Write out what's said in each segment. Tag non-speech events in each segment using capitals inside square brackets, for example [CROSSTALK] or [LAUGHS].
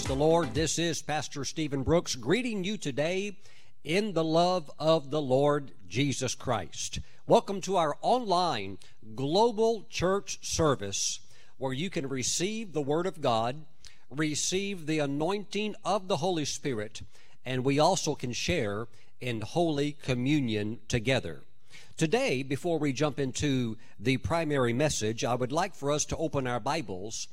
Praise the Lord. This is Pastor Stephen Brooks greeting you today in the love of the Lord Jesus Christ. Welcome to our online global church service where you can receive the Word of God, receive the anointing of the Holy Spirit, and we also can share in Holy Communion together. Today, before we jump into the primary message, I would like for us to open our Bibles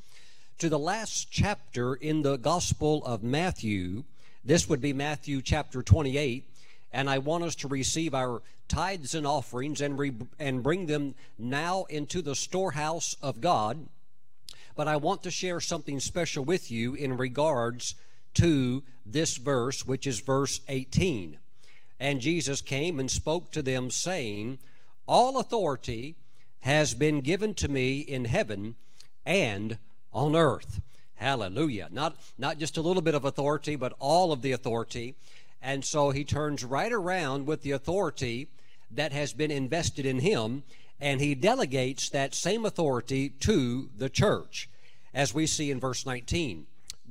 to the last chapter in the Gospel of Matthew. This would be Matthew chapter 28. And I want us to receive our tithes and offerings and, re- and bring them now into the storehouse of God. But I want to share something special with you in regards to this verse, which is verse 18. And Jesus came and spoke to them, saying, All authority has been given to me in heaven and on earth. Hallelujah. Not, not just a little bit of authority, but all of the authority. And so he turns right around with the authority that has been invested in him, and he delegates that same authority to the church, as we see in verse 19.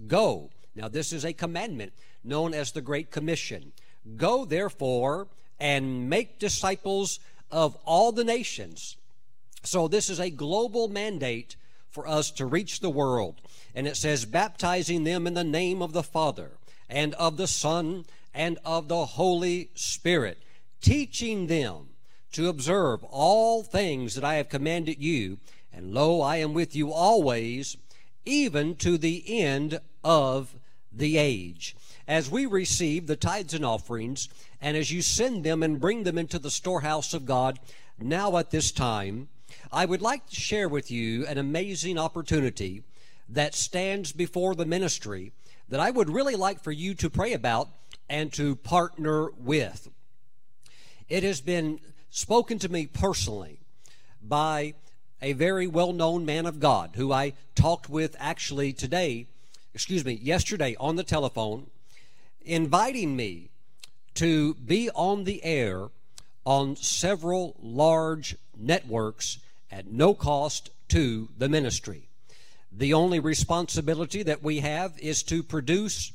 Go. Now, this is a commandment known as the Great Commission. Go, therefore, and make disciples of all the nations. So, this is a global mandate for us to reach the world. And it says, baptizing them in the name of the Father and of the Son and of the Holy Spirit, teaching them to observe all things that I have commanded you. And lo, I am with you always, even to the end of the age. As we receive the tithes and offerings, and as you send them and bring them into the storehouse of God, now at this time, I would like to share with you an amazing opportunity that stands before the ministry that I would really like for you to pray about and to partner with. It has been spoken to me personally by a very well known man of God who I talked with actually today, excuse me, yesterday on the telephone, inviting me to be on the air on several large networks at no cost to the ministry. The only responsibility that we have is to produce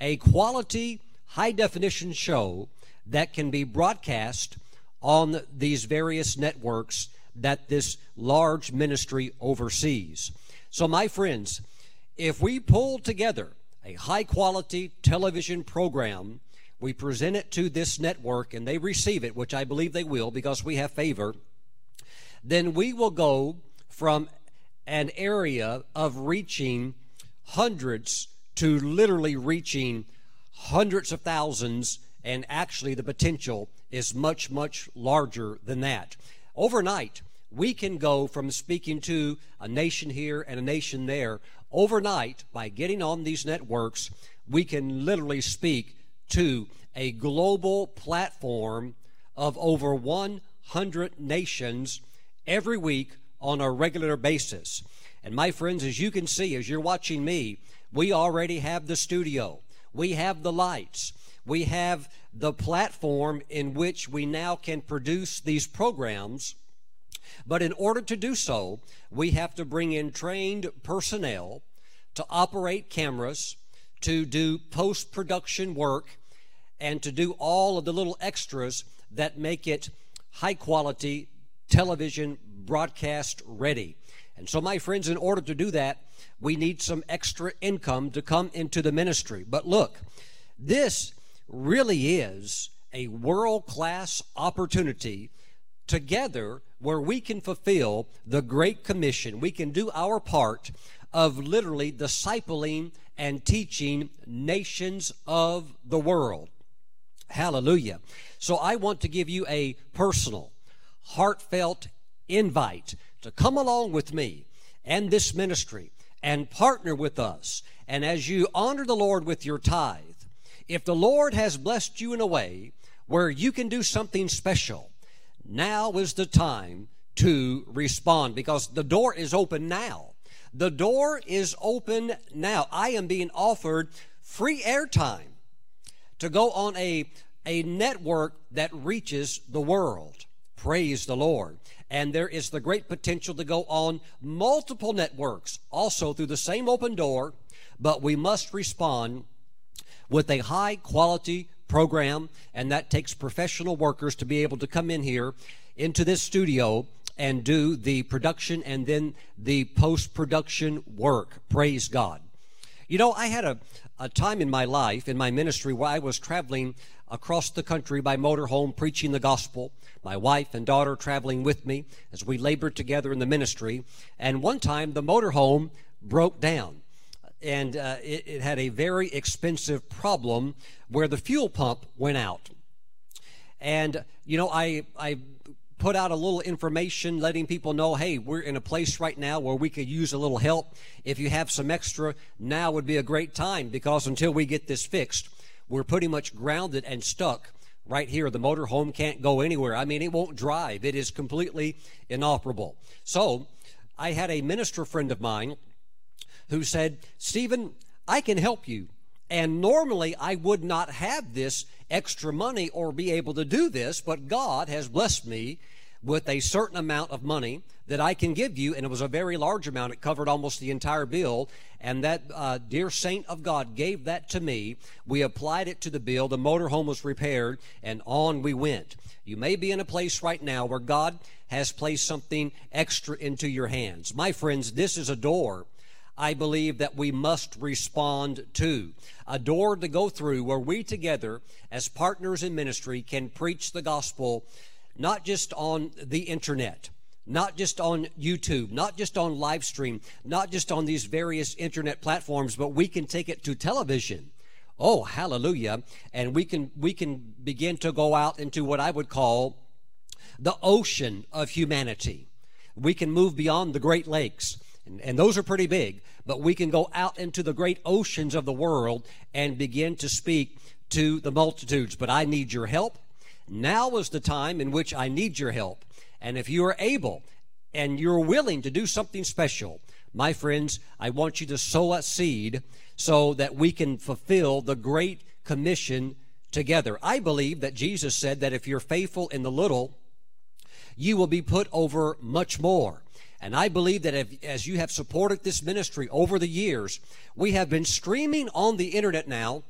a quality, high definition show that can be broadcast on these various networks that this large ministry oversees. So, my friends, if we pull together a high quality television program, we present it to this network and they receive it, which I believe they will because we have favor then we will go from an area of reaching hundreds to literally reaching hundreds of thousands, and actually the potential is much, much larger than that. Overnight, we can go from speaking to a nation here and a nation there. Overnight, by getting on these networks, we can literally speak to a global platform of over 100 nations every week on a regular basis. And my friends, as you can see, as you're watching me, we already have the studio, we have the lights, we have the platform in which we now can produce these programs. But in order to do so, we have to bring in trained personnel to operate cameras, to do post production work, and to do all of the little extras that make it high quality television broadcast ready. And so, my friends, in order to do that, we need some extra income to come into the ministry. But look, this really is a world class opportunity together where we can fulfill the Great Commission. We can do our part of literally discipling and teaching nations of the world. Hallelujah. So I want to give you a personal heartfelt invite to come along with me and this ministry and partner with us. And as you honor the Lord with your tithe, if the Lord has blessed you in a way where you can do something special, now is the time to respond because the door is open now. The door is open now. I am being offered free airtime to go on a, a network that reaches the world. Praise the Lord. And there is the great potential to go on multiple networks, also through the same open door, but we must respond with a high quality program, and that takes professional workers to be able to come in here into this studio and do the production and then the post production work. Praise God. You know, I had a, a time in my life, in my ministry, where I was traveling across the country by motorhome preaching the gospel. My wife and daughter traveling with me as we labored together in the ministry. And one time the motorhome broke down and uh, it, it had a very expensive problem where the fuel pump went out. And, you know, I, I put out a little information letting people know hey we're in a place right now where we could use a little help. If you have some extra now would be a great time because until we get this fixed we're pretty much grounded and stuck right here. The motor home can't go anywhere. I mean it won't drive. It is completely inoperable. So i had a minister friend of mine who said, Stephen, I can help you. And normally I would not have this extra money or be able to do this, but God has blessed me with a certain amount of money that I can give you, and it was a very large amount. It covered almost the entire bill, and that uh, dear saint of God gave that to me. We applied it to the bill. The motorhome was repaired, and on we went. You may be in a place right now where God has placed something extra into your hands. My friends, this is a door I believe that we must respond to. A door to go through where we together, as partners in ministry, can preach the gospel not just on the internet, not just on YouTube, not just on live stream, not just on these various internet platforms, but we can take it to television. Oh, hallelujah. And we can we can begin to go out into what I would call the ocean of humanity. We can move beyond the Great Lakes and, and those are pretty big, but we can go out into the great oceans of the world and begin to speak to the multitudes. But I need your help. Now is the time in which I need your help. And if you are able and you're willing to do something special, my friends, I want you to sow a seed so that we can fulfill the great commission together. I believe that Jesus said that if you're faithful in the little, you will be put over much more. And I believe that if, as you have supported this ministry over the years, we have been streaming on the internet now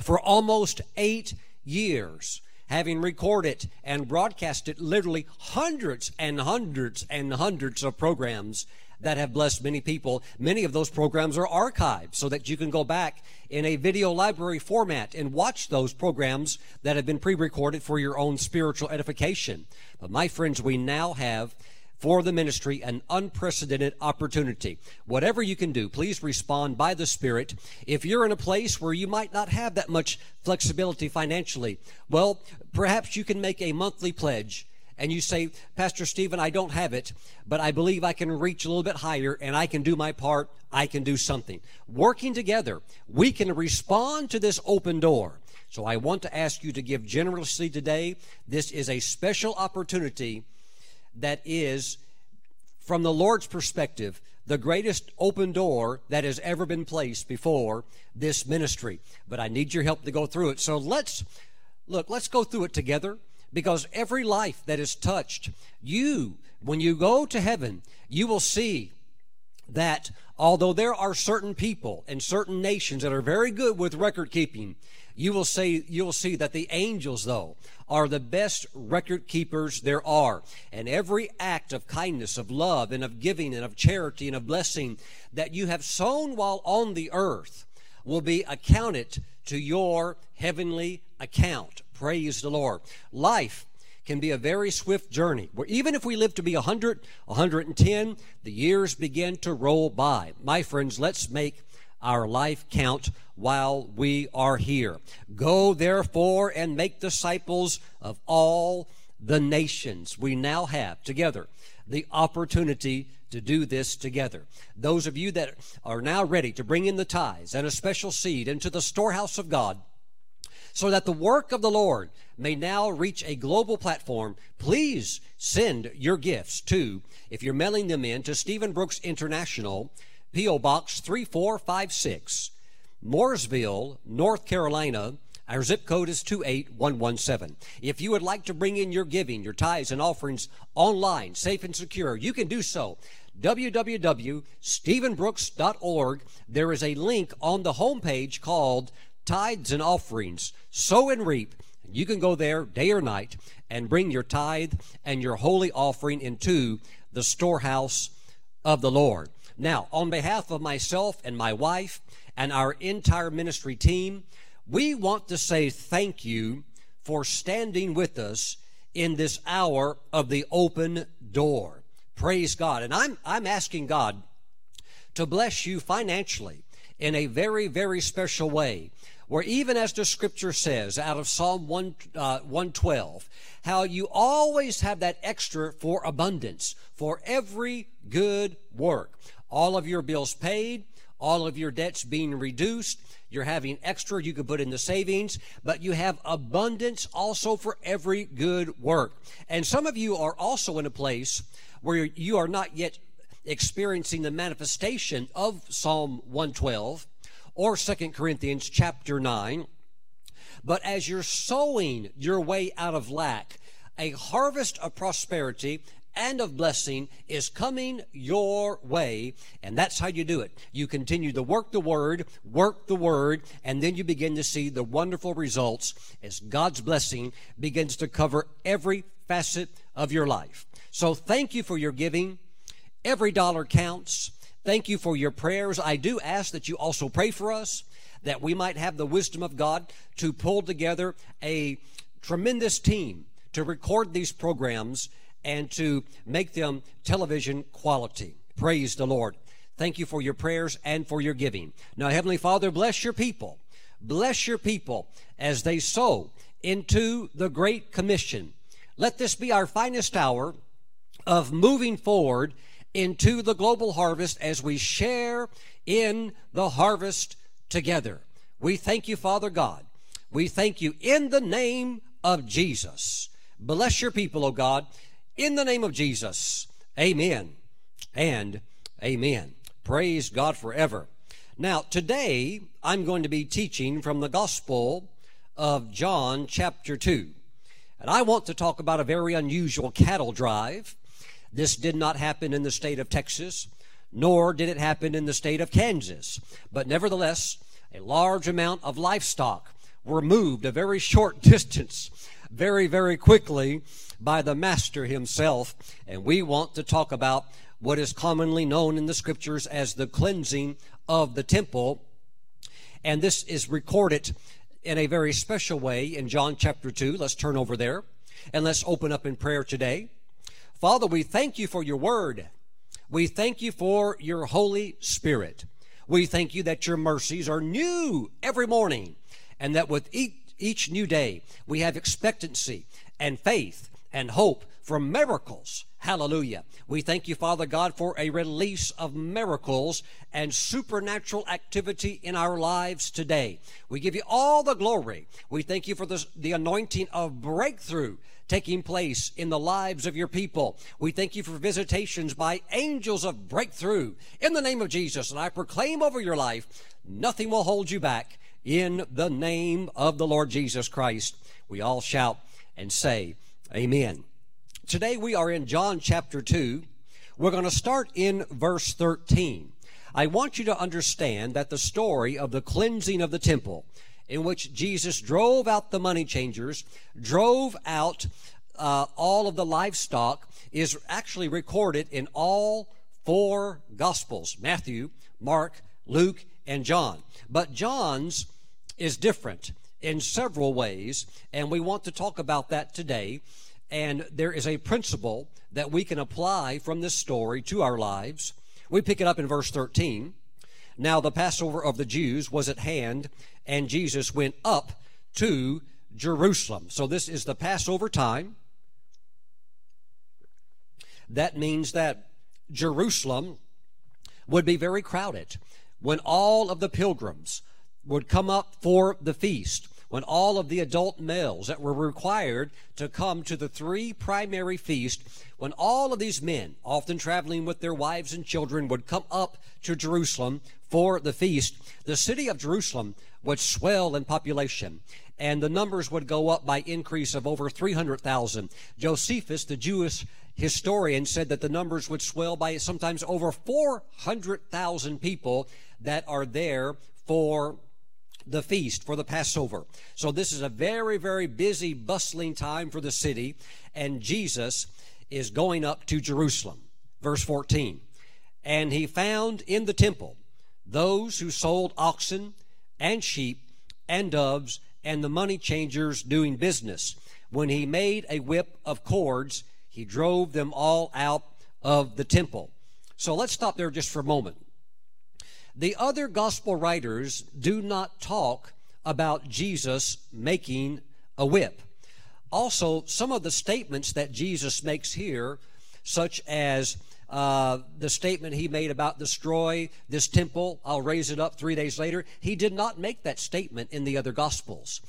for almost eight years, having recorded and broadcasted literally hundreds and hundreds and hundreds of programs that have blessed many people. Many of those programs are archived so that you can go back in a video library format and watch those programs that have been pre-recorded for your own spiritual edification. But my friends, we now have for the ministry an unprecedented opportunity. Whatever you can do, please respond by the Spirit. If you're in a place where you might not have that much flexibility financially, well, perhaps you can make a monthly pledge and you say, Pastor Stephen, I don't have it, but I believe I can reach a little bit higher and I can do my part. I can do something. Working together, we can respond to this open door. So I want to ask you to give generously today. This is a special opportunity that is, from the Lord's perspective, the greatest open door that has ever been placed before this ministry. But I need your help to go through it. So let's look, let's go through it together because every life that is touched, you, when you go to heaven, you will see that although there are certain people and certain nations that are very good with record keeping, you will say you'll see that the angels though are the best record keepers there are. And every act of kindness of love and of giving and of charity and of blessing that you have sown while on the earth will be accounted to your heavenly account. Praise the lord. Life can be a very swift journey where even if we live to be 100 110 the years begin to roll by. My friends let's make our life count while we are here. Go therefore and make disciples of all the nations. We now have together the opportunity to do this together. Those of you that are now ready to bring in the tithes and a special seed into the storehouse of God, so that the work of the Lord may now reach a global platform, please send your gifts to, if you're mailing them in, to Stephen Brooks International, P.O. Box 3456, Mooresville, North Carolina. Our zip code is 28117. If you would like to bring in your giving, your tithes and offerings online, safe and secure, you can do so. www.stephenbrooks.org, there is a link on the homepage called Tithes and Offerings. Sow and reap. You can go there day or night and bring your tithe and your holy offering into the storehouse of the Lord. Now, on behalf of myself and my wife and our entire ministry team, we want to say thank you for standing with us in this hour of the open door. Praise God. And I'm, I'm asking God to bless you financially in a very, very special way. Where even as the scripture says out of Psalm 1, uh, 112, how you always have that extra for abundance, for every good work. All of your bills paid, all of your debts being reduced, you're having extra you could put in the savings, but you have abundance also for every good work. And some of you are also in a place where you are not yet experiencing the manifestation of Psalm 112 or Second Corinthians chapter 9. But as you're sowing your way out of lack, a harvest of prosperity and of blessing is coming your way. And that's how you do it. You continue to work the word, work the word, and then you begin to see the wonderful results as God's blessing begins to cover every facet of your life. So thank you for your giving. Every dollar counts. Thank you for your prayers. I do ask that you also pray for us, that we might have the wisdom of God to pull together a tremendous team to record these programs and to make them television quality. Praise the Lord. Thank you for your prayers and for your giving. Now, Heavenly Father, bless your people. Bless your people as they sow into the Great Commission. Let this be our finest hour of moving forward into the global harvest as we share in the harvest together. We thank you, Father God. We thank you in the name of Jesus. Bless your people, O God, in the name of Jesus. Amen and amen. Praise God forever. Now, today I'm going to be teaching from the Gospel of John, chapter 2. And I want to talk about a very unusual cattle drive this did not happen in the state of Texas, nor did it happen in the state of Kansas. But nevertheless, a large amount of livestock were moved a very short [LAUGHS] distance very, very quickly by the Master himself. And we want to talk about what is commonly known in the scriptures as the cleansing of the temple. And this is recorded in a very special way in John chapter 2. Let's turn over there and let's open up in prayer today. Father, we thank you for your word. We thank you for your Holy Spirit. We thank you that your mercies are new every morning and that with each, each new day we have expectancy and faith and hope for miracles. Hallelujah. We thank you, Father God, for a release of miracles and supernatural activity in our lives today. We give you all the glory. We thank you for the, the anointing of breakthrough taking place in the lives of your people. We thank you for visitations by angels of breakthrough in the name of Jesus. And I proclaim over your life, nothing will hold you back in the name of the Lord Jesus Christ. We all shout and say, Amen. Today we are in John chapter 2. We're going to start in verse 13. I want you to understand that the story of the cleansing of the temple in which Jesus drove out the money changers, drove out uh, all of the livestock, is actually recorded in all four Gospels Matthew, Mark, Luke, and John. But John's is different in several ways, and we want to talk about that today. And there is a principle that we can apply from this story to our lives. We pick it up in verse 13. Now the Passover of the Jews was at hand, and Jesus went up to Jerusalem. So this is the Passover time. That means that Jerusalem would be very crowded when all of the pilgrims would come up for the feast when all of the adult males that were required to come to the three primary feasts, when all of these men, often traveling with their wives and children, would come up to Jerusalem for the feast, the city of Jerusalem would swell in population and the numbers would go up by increase of over 300,000. Josephus, the Jewish historian, said that the numbers would swell by sometimes over 400,000 people that are there for the feast for the Passover. So this is a very, very busy, bustling time for the city, and Jesus is going up to Jerusalem. Verse 14. And he found in the temple those who sold oxen and sheep and doves and the money changers doing business. When he made a whip of cords, he drove them all out of the temple. So let's stop there just for a moment. The other gospel writers do not talk about Jesus making a whip. Also, some of the statements that Jesus makes here, such as uh, the statement he made about destroy this temple, I'll raise it up three days later, he did not make that statement in the other gospels.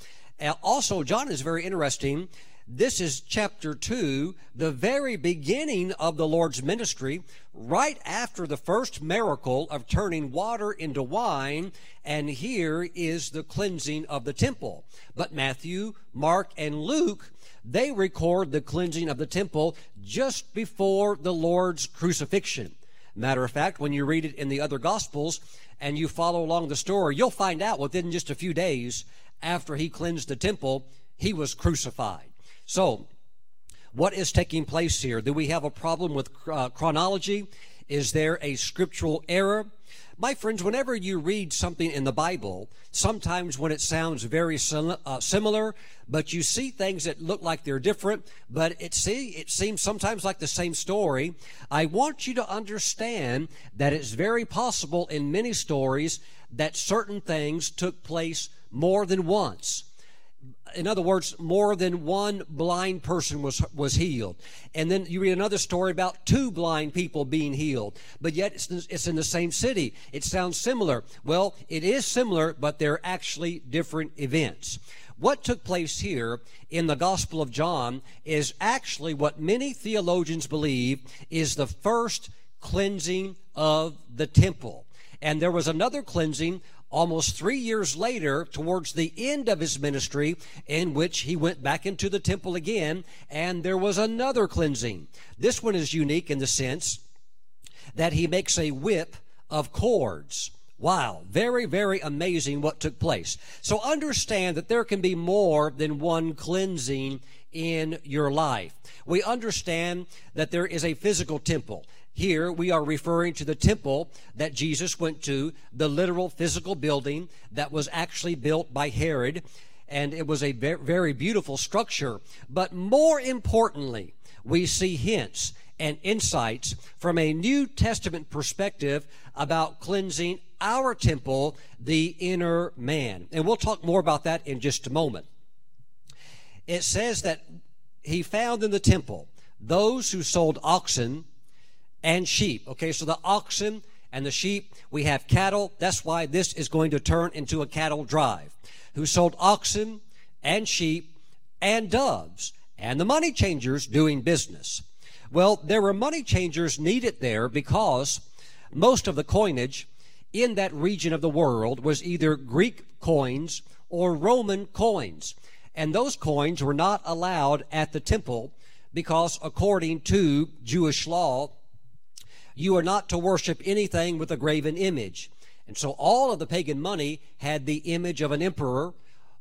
Also, John is very interesting this is chapter 2, the very beginning of the Lord's ministry, right after the first miracle of turning water into wine, and here is the cleansing of the temple. But Matthew, Mark, and Luke, they record the cleansing of the temple just before the Lord's crucifixion. Matter of fact, when you read it in the other Gospels and you follow along the story, you'll find out within just a few days after he cleansed the temple, he was crucified. So, what is taking place here? Do we have a problem with uh, chronology? Is there a scriptural error? My friends, whenever you read something in the Bible, sometimes when it sounds very uh, similar, but you see things that look like they're different, but it see it seems sometimes like the same story. I want you to understand that it's very possible in many stories that certain things took place more than once in other words, more than one blind person was, was healed. And then you read another story about two blind people being healed, but yet it's, it's in the same city. It sounds similar. Well, it is similar, but they're actually different events. What took place here in the Gospel of John is actually what many theologians believe is the first cleansing of the temple. And there was another cleansing almost three years later, towards the end of his ministry, in which he went back into the temple again, and there was another cleansing. This one is unique in the sense that he makes a whip of cords. Wow, very, very amazing what took place. So understand that there can be more than one cleansing in your life. We understand that there is a physical temple. Here we are referring to the temple that Jesus went to, the literal physical building that was actually built by Herod, and it was a very beautiful structure. But more importantly, we see hints and insights from a New Testament perspective about cleansing our temple, the inner man. And we'll talk more about that in just a moment. It says that he found in the temple those who sold oxen and sheep. Okay, so the oxen and the sheep, we have cattle. That's why this is going to turn into a cattle drive. Who sold oxen and sheep and doves and the money changers doing business. Well, there were money changers needed there because most of the coinage in that region of the world was either Greek coins or Roman coins. And those coins were not allowed at the temple because according to Jewish law, you are not to worship anything with a graven image. And so all of the pagan money had the image of an emperor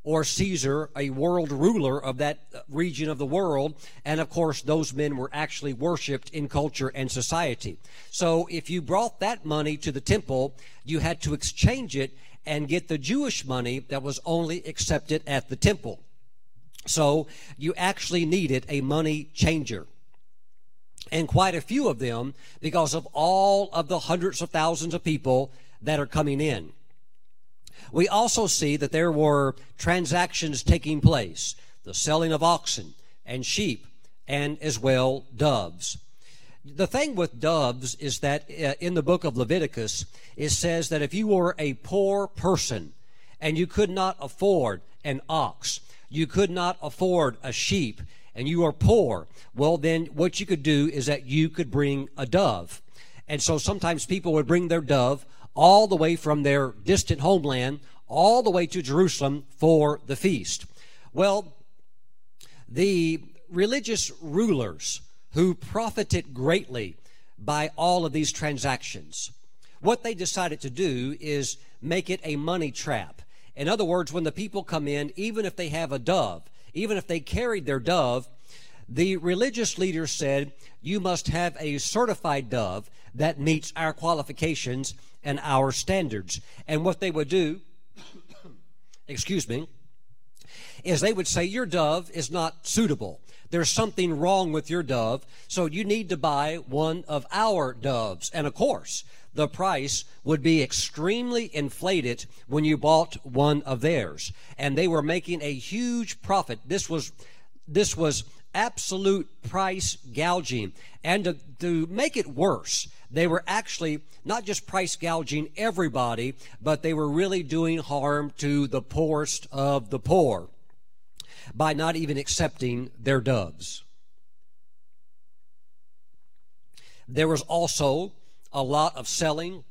or Caesar, a world ruler of that uh, region of the world. And of course, those men were actually worshiped in culture and society. So if you brought that money to the temple, you had to exchange it and get the Jewish money that was only accepted at the temple. So you actually needed a money changer and quite a few of them because of all of the hundreds of thousands of people that are coming in. We also see that there were transactions taking place, the selling of oxen and sheep and as well doves. The thing with doves is that uh, in the book of Leviticus, it says that if you were a poor person and you could not afford an ox, you could not afford a sheep, and you are poor, well, then what you could do is that you could bring a dove. And so sometimes people would bring their dove all the way from their distant homeland all the way to Jerusalem for the feast. Well, the religious rulers who profited greatly by all of these transactions. What they decided to do is make it a money trap. In other words, when the people come in, even if they have a dove, even if they carried their dove, the religious leaders said, You must have a certified dove that meets our qualifications and our standards. And what they would do, [COUGHS] excuse me, is they would say, Your dove is not suitable. There's something wrong with your dove, so you need to buy one of our doves. And of course, the price would be extremely inflated when you bought one of theirs. And they were making a huge profit. This was, this was absolute price gouging. And to, to make it worse, they were actually not just price gouging everybody, but they were really doing harm to the poorest of the poor by not even accepting their doves. There was also a lot of selling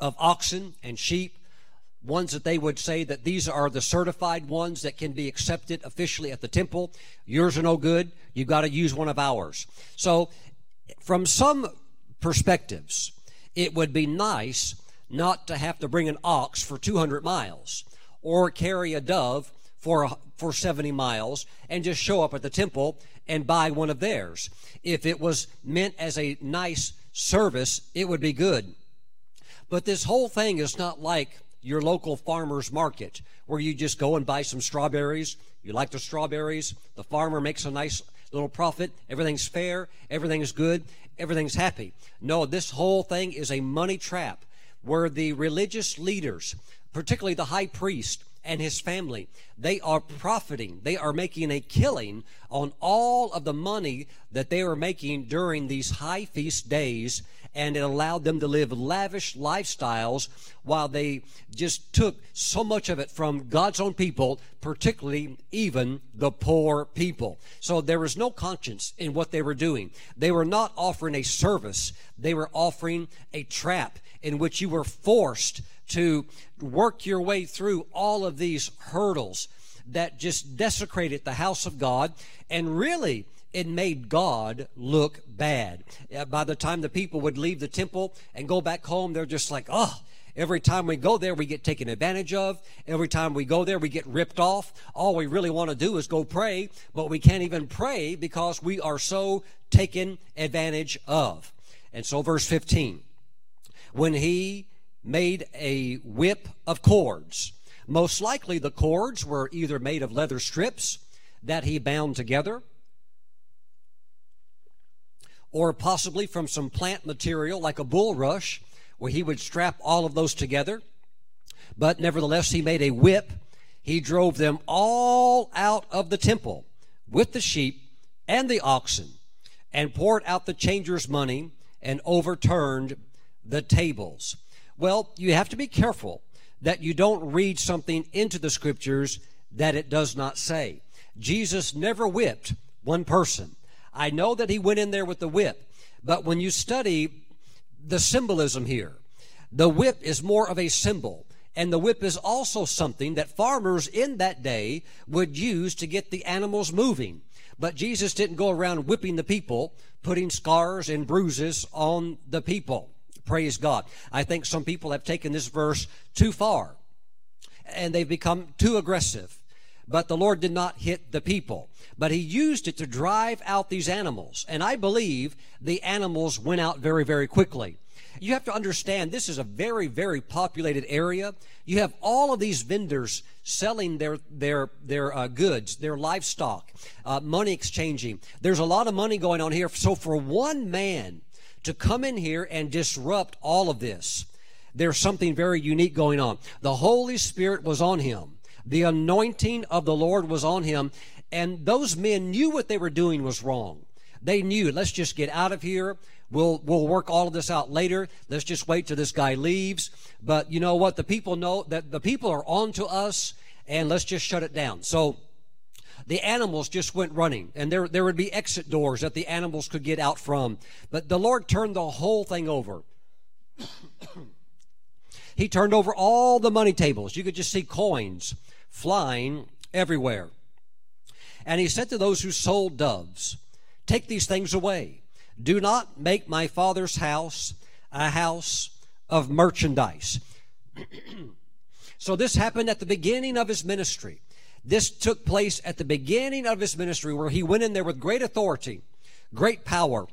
of oxen and sheep, ones that they would say that these are the certified ones that can be accepted officially at the temple. Yours are no good. You've got to use one of ours. So, from some perspectives, it would be nice not to have to bring an ox for 200 miles or carry a dove for, for 70 miles and just show up at the temple and buy one of theirs. If it was meant as a nice service, it would be good. But this whole thing is not like your local farmer's market where you just go and buy some strawberries. You like the strawberries. The farmer makes a nice little profit. Everything's fair. Everything's good. Everything's happy. No, this whole thing is a money trap where the religious leaders, particularly the high priest, and his family. They are profiting. They are making a killing on all of the money that they were making during these high feast days, and it allowed them to live lavish lifestyles while they just took so much of it from God's own people, particularly even the poor people. So there was no conscience in what they were doing. They were not offering a service, they were offering a trap in which you were forced to work your way through all of these hurdles that just desecrated the house of God and really it made God look bad. By the time the people would leave the temple and go back home, they're just like, oh, Every time we go there, we get taken advantage of. Every time we go there, we get ripped off. All we really want to do is go pray, but we can't even pray because we are so taken advantage of. And so, verse 15 when he made a whip of cords. Most likely the cords were either made of leather strips that he bound together, or possibly from some plant material like a bulrush, where he would strap all of those together. But nevertheless, he made a whip. He drove them all out of the temple with the sheep and the oxen, and poured out the changers' money and overturned the tables. Well, you have to be careful that you don't read something into the scriptures that it does not say. Jesus never whipped one person. I know that he went in there with the whip, but when you study the symbolism here, the whip is more of a symbol. And the whip is also something that farmers in that day would use to get the animals moving. But Jesus didn't go around whipping the people, putting scars and bruises on the people. Praise God. I think some people have taken this verse too far and they've become too aggressive. But the Lord did not hit the people, but He used it to drive out these animals. And I believe the animals went out very, very quickly. You have to understand this is a very, very populated area. You have all of these vendors selling their their their uh, goods, their livestock, uh, money exchanging. There's a lot of money going on here. So for one man to come in here and disrupt all of this. There's something very unique going on. The Holy Spirit was on him. The anointing of the Lord was on him. And those men knew what they were doing was wrong. They knew, let's just get out of here. We'll, we'll work all of this out later. Let's just wait till this guy leaves. But you know what? The people know that the people are on to us and let's just shut it down. So, the animals just went running and there, there would be exit doors that the animals could get out from. But the Lord turned the whole thing over. [COUGHS] he turned over all the money tables. You could just see coins flying everywhere. And he said to those who sold doves, Take these things away. Do not make my father's house a house of merchandise. [COUGHS] so this happened at the beginning of his ministry. This took place at the beginning of his ministry where he went in there with great authority, great power.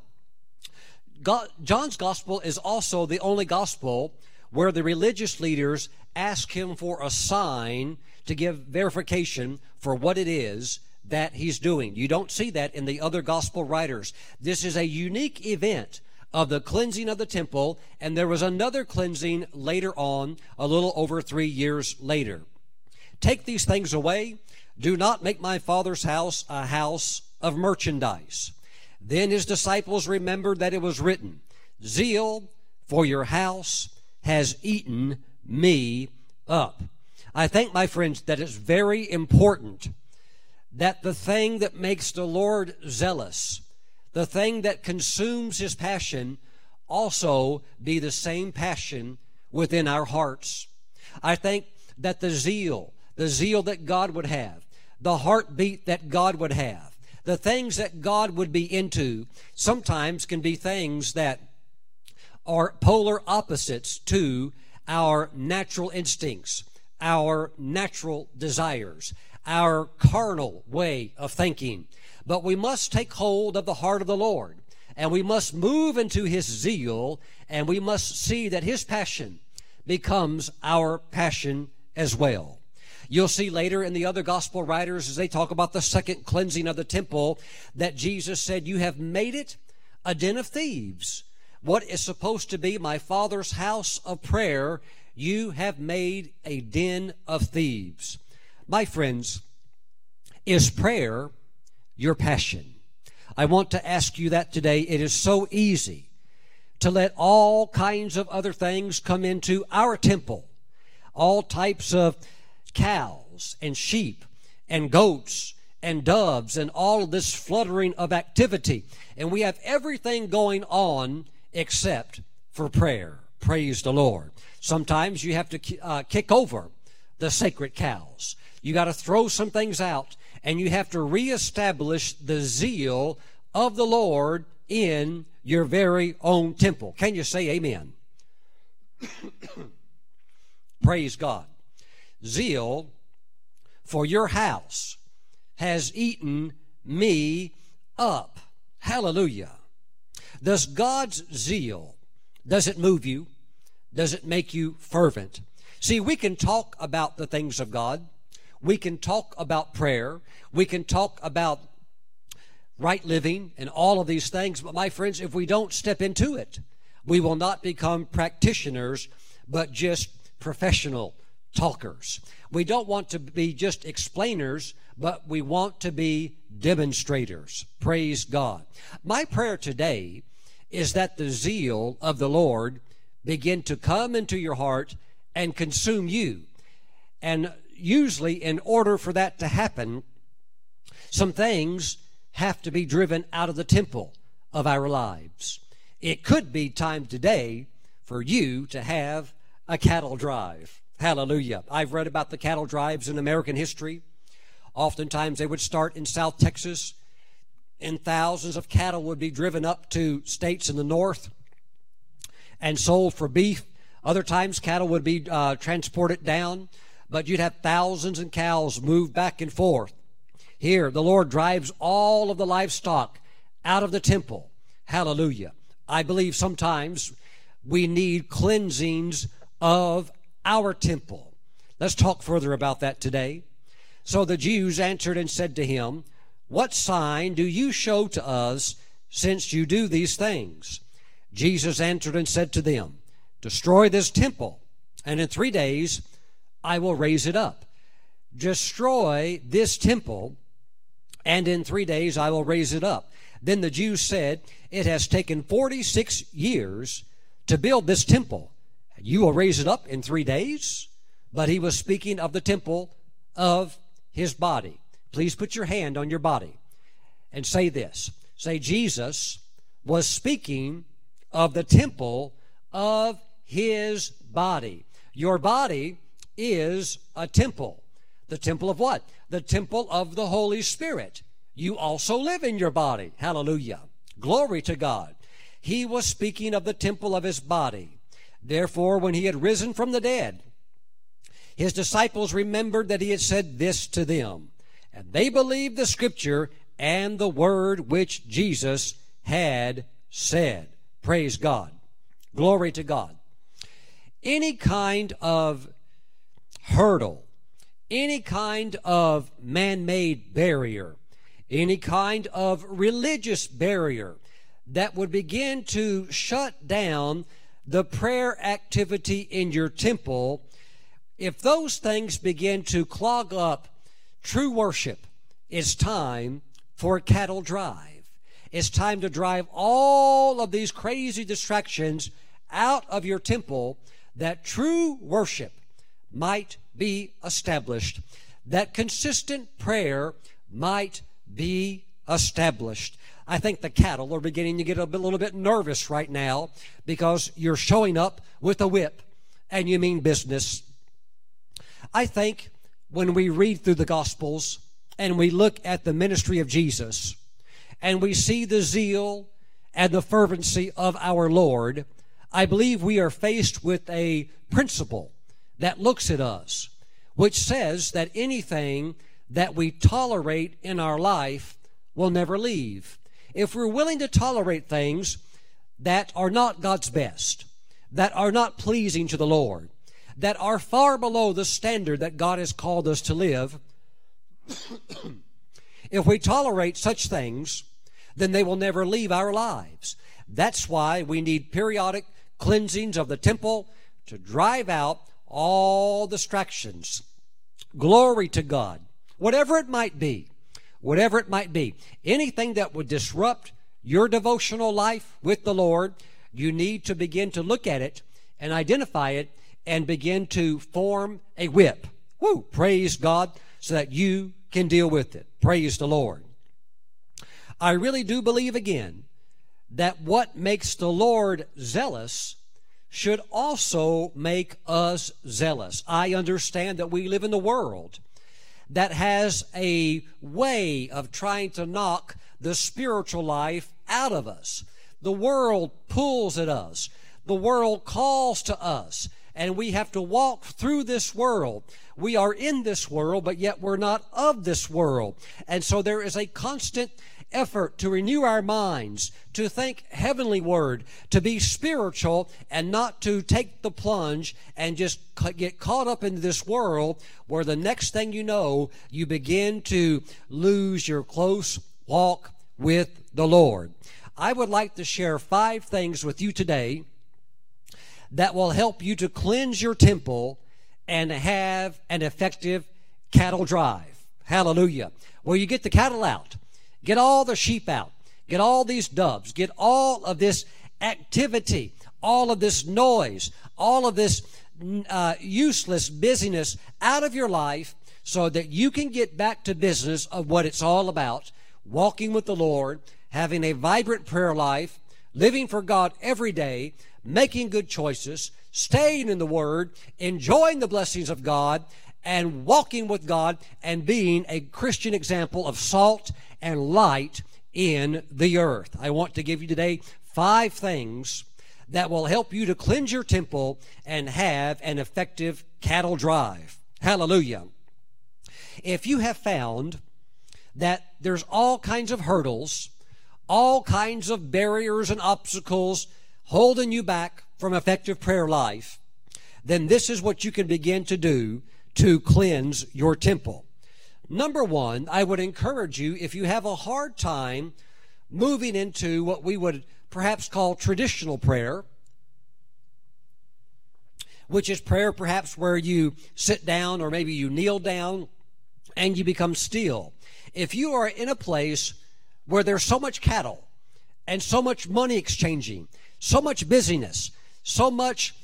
God, John's gospel is also the only gospel where the religious leaders ask him for a sign to give verification for what it is that he's doing. You don't see that in the other gospel writers. This is a unique event of the cleansing of the temple, and there was another cleansing later on, a little over three years later. Take these things away. Do not make my father's house a house of merchandise. Then his disciples remembered that it was written, Zeal for your house has eaten me up. I think, my friends, that it's very important that the thing that makes the Lord zealous, the thing that consumes his passion, also be the same passion within our hearts. I think that the zeal, the zeal that God would have, the heartbeat that God would have, the things that God would be into, sometimes can be things that are polar opposites to our natural instincts, our natural desires, our carnal way of thinking. But we must take hold of the heart of the Lord and we must move into his zeal and we must see that his passion becomes our passion as well. You'll see later in the other gospel writers as they talk about the second cleansing of the temple that Jesus said, You have made it a den of thieves. What is supposed to be my Father's house of prayer, you have made a den of thieves. My friends, is prayer your passion? I want to ask you that today. It is so easy to let all kinds of other things come into our temple, all types of cows and sheep and goats and doves and all of this fluttering of activity. And we have everything going on except for prayer. Praise the Lord. Sometimes you have to uh, kick over the sacred cows. You got to throw some things out and you have to reestablish the zeal of the Lord in your very own temple. Can you say amen? [COUGHS] Praise God. Zeal for your house has eaten me up. Hallelujah. Does God's zeal, does it move you? Does it make you fervent? See, we can talk about the things of God. We can talk about prayer. We can talk about right living and all of these things. But my friends, if we don't step into it, we will not become practitioners, but just professional talkers. We don't want to be just explainers, but we want to be demonstrators. Praise God. My prayer today is that the zeal of the Lord begin to come into your heart and consume you. And usually, in order for that to happen, some things have to be driven out of the temple of our lives. It could be time today for you to have a cattle drive. Hallelujah. I've read about the cattle drives in American history. Oftentimes they would start in South Texas, and thousands of cattle would be driven up to states in the north and sold for beef. Other times cattle would be uh, transported down, but you'd have thousands of cows move back and forth. Here, the Lord drives all of the livestock out of the temple. Hallelujah. I believe sometimes we need cleansings of our temple. Let's talk further about that today. So the Jews answered and said to him, What sign do you show to us since you do these things? Jesus answered and said to them, Destroy this temple, and in three days I will raise it up. Destroy this temple, and in three days I will raise it up. Then the Jews said, It has taken 46 years to build this temple. You will raise it up in three days? But he was speaking of the temple of his body. Please put your hand on your body and say this. Say, Jesus was speaking of the temple of his body. Your body is a temple. The temple of what? The temple of the Holy Spirit. you also live in your body. Hallelujah. Glory to God. He was speaking of the temple of his body. Therefore, when he had risen from the dead, his disciples remembered that he had said this to them, and they believed the scripture and the word which Jesus had said. Praise God. Glory to God. Any kind of hurdle, any kind of man made barrier, any kind of religious barrier that would begin to shut down the prayer activity in your temple, if those things begin to clog up true worship, it's time for a cattle drive. It's time to drive all of these crazy distractions out of your temple that true worship might be established, that consistent prayer might be established. I think the cattle are beginning to get a little bit nervous right now because you're showing up with a whip and you mean business. I think when we read through the Gospels and we look at the ministry of Jesus and we see the zeal and the fervency of our Lord, I believe we are faced with a principle that looks at us, which says that anything that we tolerate in our life will never leave if we're willing to tolerate things that are not God's best, that are not pleasing to the Lord, that are far below the standard that God has called us to live, [COUGHS] if we tolerate such things, then they will never leave our lives. That's why we need periodic cleansings of the temple to drive out all distractions. Glory to God. Whatever it might be whatever it might be. Anything that would disrupt your devotional life with the Lord, you need to begin to look at it and identify it and begin to form a whip. Woo! Praise God so that you can deal with it. Praise the Lord. I really do believe again that what makes the Lord zealous should also make us zealous. I understand that we live in the world that has a way of trying to knock the spiritual life out of us. The world pulls at us. The world calls to us. And we have to walk through this world. We are in this world, but yet we're not of this world. And so there is a constant effort to renew our minds, to think heavenly word, to be spiritual and not to take the plunge and just get caught up in this world where the next thing you know, you begin to lose your close walk with the Lord. I would like to share five things with you today that will help you to cleanse your temple and have an effective cattle drive. Hallelujah. Where you get the cattle out Get all the sheep out. Get all these doves. Get all of this activity, all of this noise, all of this uh, useless busyness out of your life so that you can get back to business of what it's all about walking with the Lord, having a vibrant prayer life, living for God every day, making good choices, staying in the Word, enjoying the blessings of God, and walking with God and being a Christian example of salt and light in the earth. I want to give you today five things that will help you to cleanse your temple and have an effective cattle drive. Hallelujah. If you have found that there's all kinds of hurdles, all kinds of barriers and obstacles holding you back from effective prayer life, then this is what you can begin to do to cleanse your temple. Number one, I would encourage you if you have a hard time moving into what we would perhaps call traditional prayer, which is prayer perhaps where you sit down or maybe you kneel down and you become still. If you are in a place where there's so much cattle and so much money exchanging, so much busyness, so much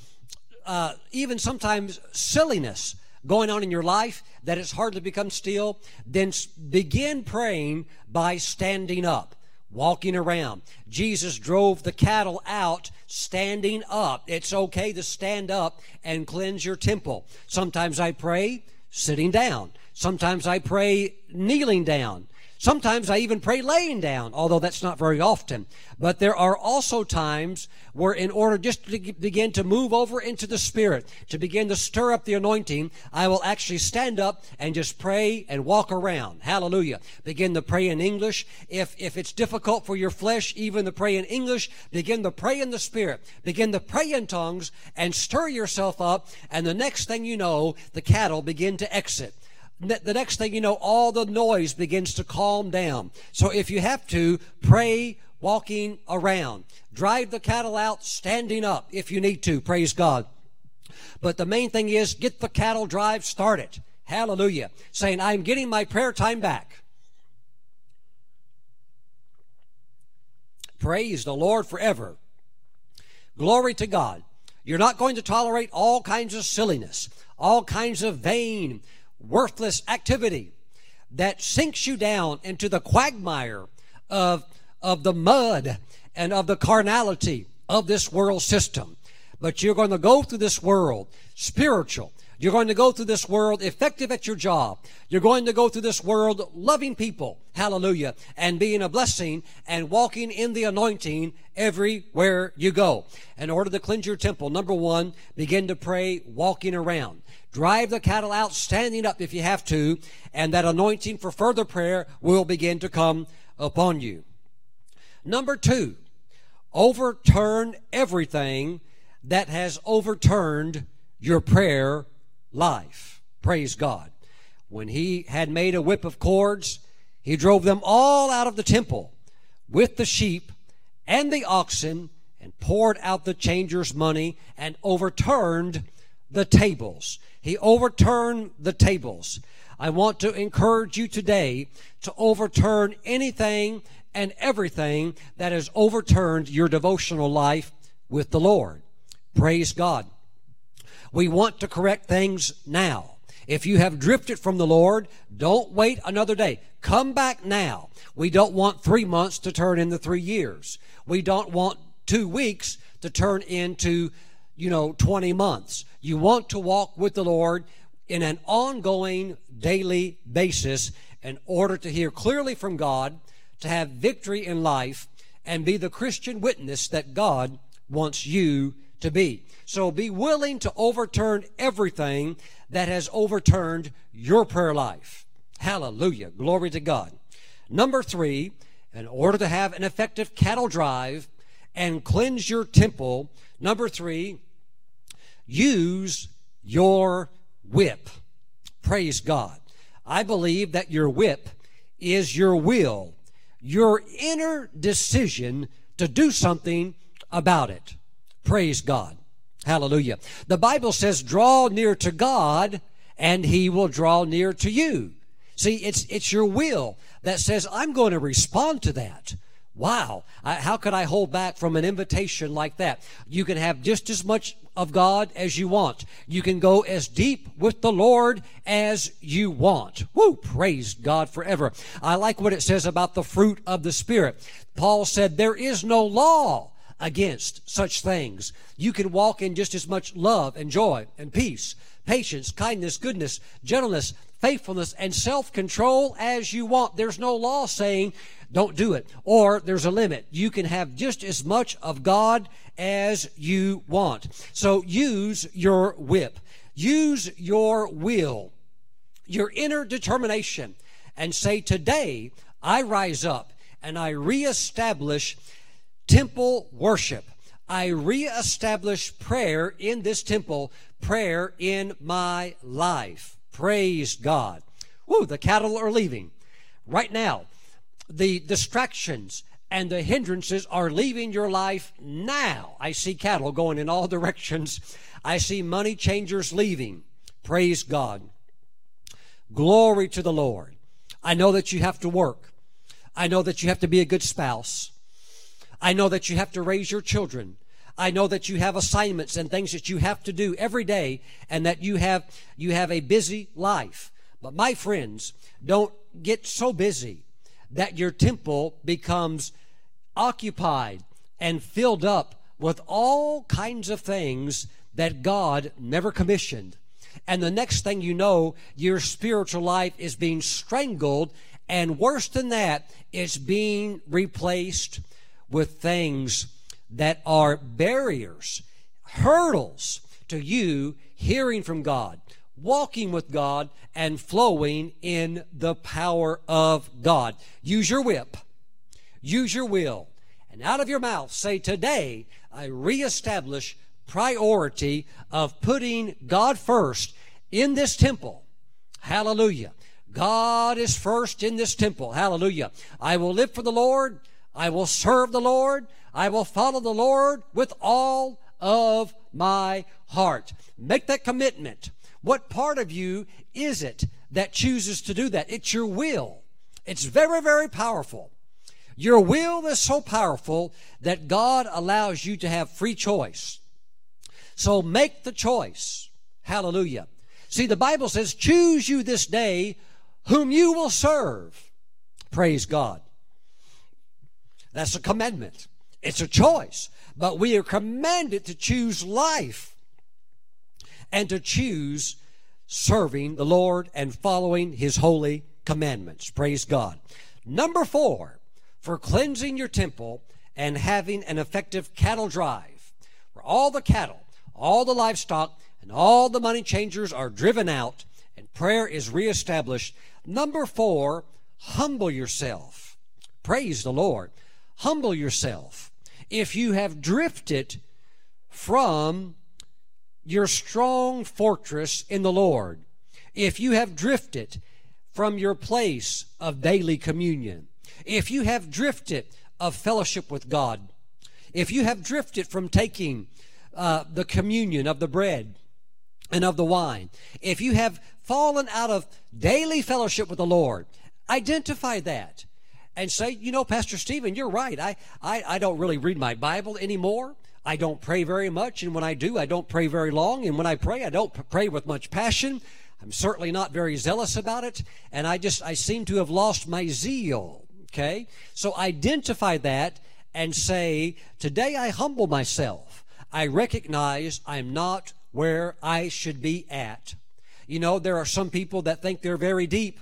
uh, even sometimes silliness, going on in your life that it's hard to become still, then begin praying by standing up, walking around. Jesus drove the cattle out standing up. It's okay to stand up and cleanse your temple. Sometimes I pray sitting down. Sometimes I pray kneeling down. Sometimes I even pray laying down, although that's not very often. But there are also times where in order just to begin to move over into the Spirit, to begin to stir up the anointing, I will actually stand up and just pray and walk around. Hallelujah. Begin to pray in English. If, if it's difficult for your flesh even to pray in English, begin to pray in the Spirit. Begin to pray in tongues and stir yourself up. And the next thing you know, the cattle begin to exit the next thing you know, all the noise begins to calm down. So if you have to, pray walking around. Drive the cattle out standing up if you need to. Praise God. But the main thing is get the cattle drive started. Hallelujah. Saying, I'm getting my prayer time back. Praise the Lord forever. Glory to God. You're not going to tolerate all kinds of silliness, all kinds of vain, worthless activity that sinks you down into the quagmire of, of the mud and of the carnality of this world system. But you're going to go through this world spiritual. You're going to go through this world effective at your job. You're going to go through this world loving people. Hallelujah. And being a blessing and walking in the anointing everywhere you go. In order to cleanse your temple, number one, begin to pray walking around. Drive the cattle out standing up if you have to, and that anointing for further prayer will begin to come upon you. Number two, overturn everything that has overturned your prayer life. Praise God. When he had made a whip of cords, he drove them all out of the temple with the sheep and the oxen and poured out the changers' money and overturned the tables. He overturned the tables. I want to encourage you today to overturn anything and everything that has overturned your devotional life with the Lord. Praise God. We want to correct things now. If you have drifted from the Lord, don't wait another day. Come back now. We don't want three months to turn into three years. We don't want two weeks to turn into, you know, 20 months. You want to walk with the Lord in an ongoing daily basis in order to hear clearly from God, to have victory in life, and be the Christian witness that God wants you to be. So be willing to overturn everything that has overturned your prayer life. Hallelujah. Glory to God. Number three, in order to have an effective cattle drive and cleanse your temple, number three, use your whip. Praise God. I believe that your whip is your will, your inner decision to do something about it. Praise God. Hallelujah. The Bible says, draw near to God and he will draw near to you. See, it's, it's your will that says, I'm going to respond to that. Wow. I, how could I hold back from an invitation like that? You can have just as much of God as you want. You can go as deep with the Lord as you want. Woo! Praise God forever. I like what it says about the fruit of the Spirit. Paul said, there is no law against such things. You can walk in just as much love and joy and peace, patience, kindness, goodness, gentleness, faithfulness, and self control as you want. There's no law saying don't do it. Or there's a limit. You can have just as much of God as you want. So use your whip. Use your will, your inner determination, and say, Today I rise up and I reestablish temple worship. I reestablish prayer in this temple, prayer in my life. Praise God. Woo, the cattle are leaving. Right now, the distractions and the hindrances are leaving your life now. I see cattle going in all [LAUGHS] directions. I see money changers leaving. Praise God. Glory to the Lord. I know that you have to work. I know that you have to be a good spouse. I know that you have to raise your children. I know that you have assignments and things that you have to do every day and that you have you have a busy life. But my friends, don't get so busy that your temple becomes occupied and filled up with all kinds of things that God never commissioned. And the next thing you know, your spiritual life is being strangled And worse than that, it's being replaced with things that are barriers, hurdles to you hearing from God, walking with God, and flowing in the power of God. Use your whip. Use your will. And out of your mouth say, Today I reestablish priority of putting God first in this temple. Hallelujah. God is first in this temple. Hallelujah. I will live for the Lord. I will serve the Lord. I will follow the Lord with all of my heart. Make that commitment. What part of you is it that chooses to do that? It's your will. It's very, very powerful. Your will is so powerful that God allows you to have free choice. So make the choice. Hallelujah. See, the Bible says, choose you this day whom you will serve. Praise God. That's a commandment. It's a choice. But we are commanded to choose life and to choose serving the Lord and following His holy commandments. Praise God. Number four, for cleansing your temple and having an effective cattle drive, where all the cattle, all the livestock, and all the money changers are driven out and prayer is reestablished. Number four, humble yourself. Praise the Lord. Humble yourself. If you have drifted from your strong fortress in the Lord, if you have drifted from your place of daily communion, if you have drifted of fellowship with God, if you have drifted from taking uh, the communion of the bread and of the wine, if you have fallen out of daily fellowship with the Lord, identify that and say, you know, Pastor Stephen, you're right. I, I, I don't really read my Bible anymore. I don't pray very much, and when I do, I don't pray very long, and when I pray, I don't pray with much passion. I'm certainly not very zealous about it, and I just I seem to have lost my zeal. Okay? So identify that and say, Today I humble myself. I recognize I'm not where I should be at. You know, there are some people that think they're very deep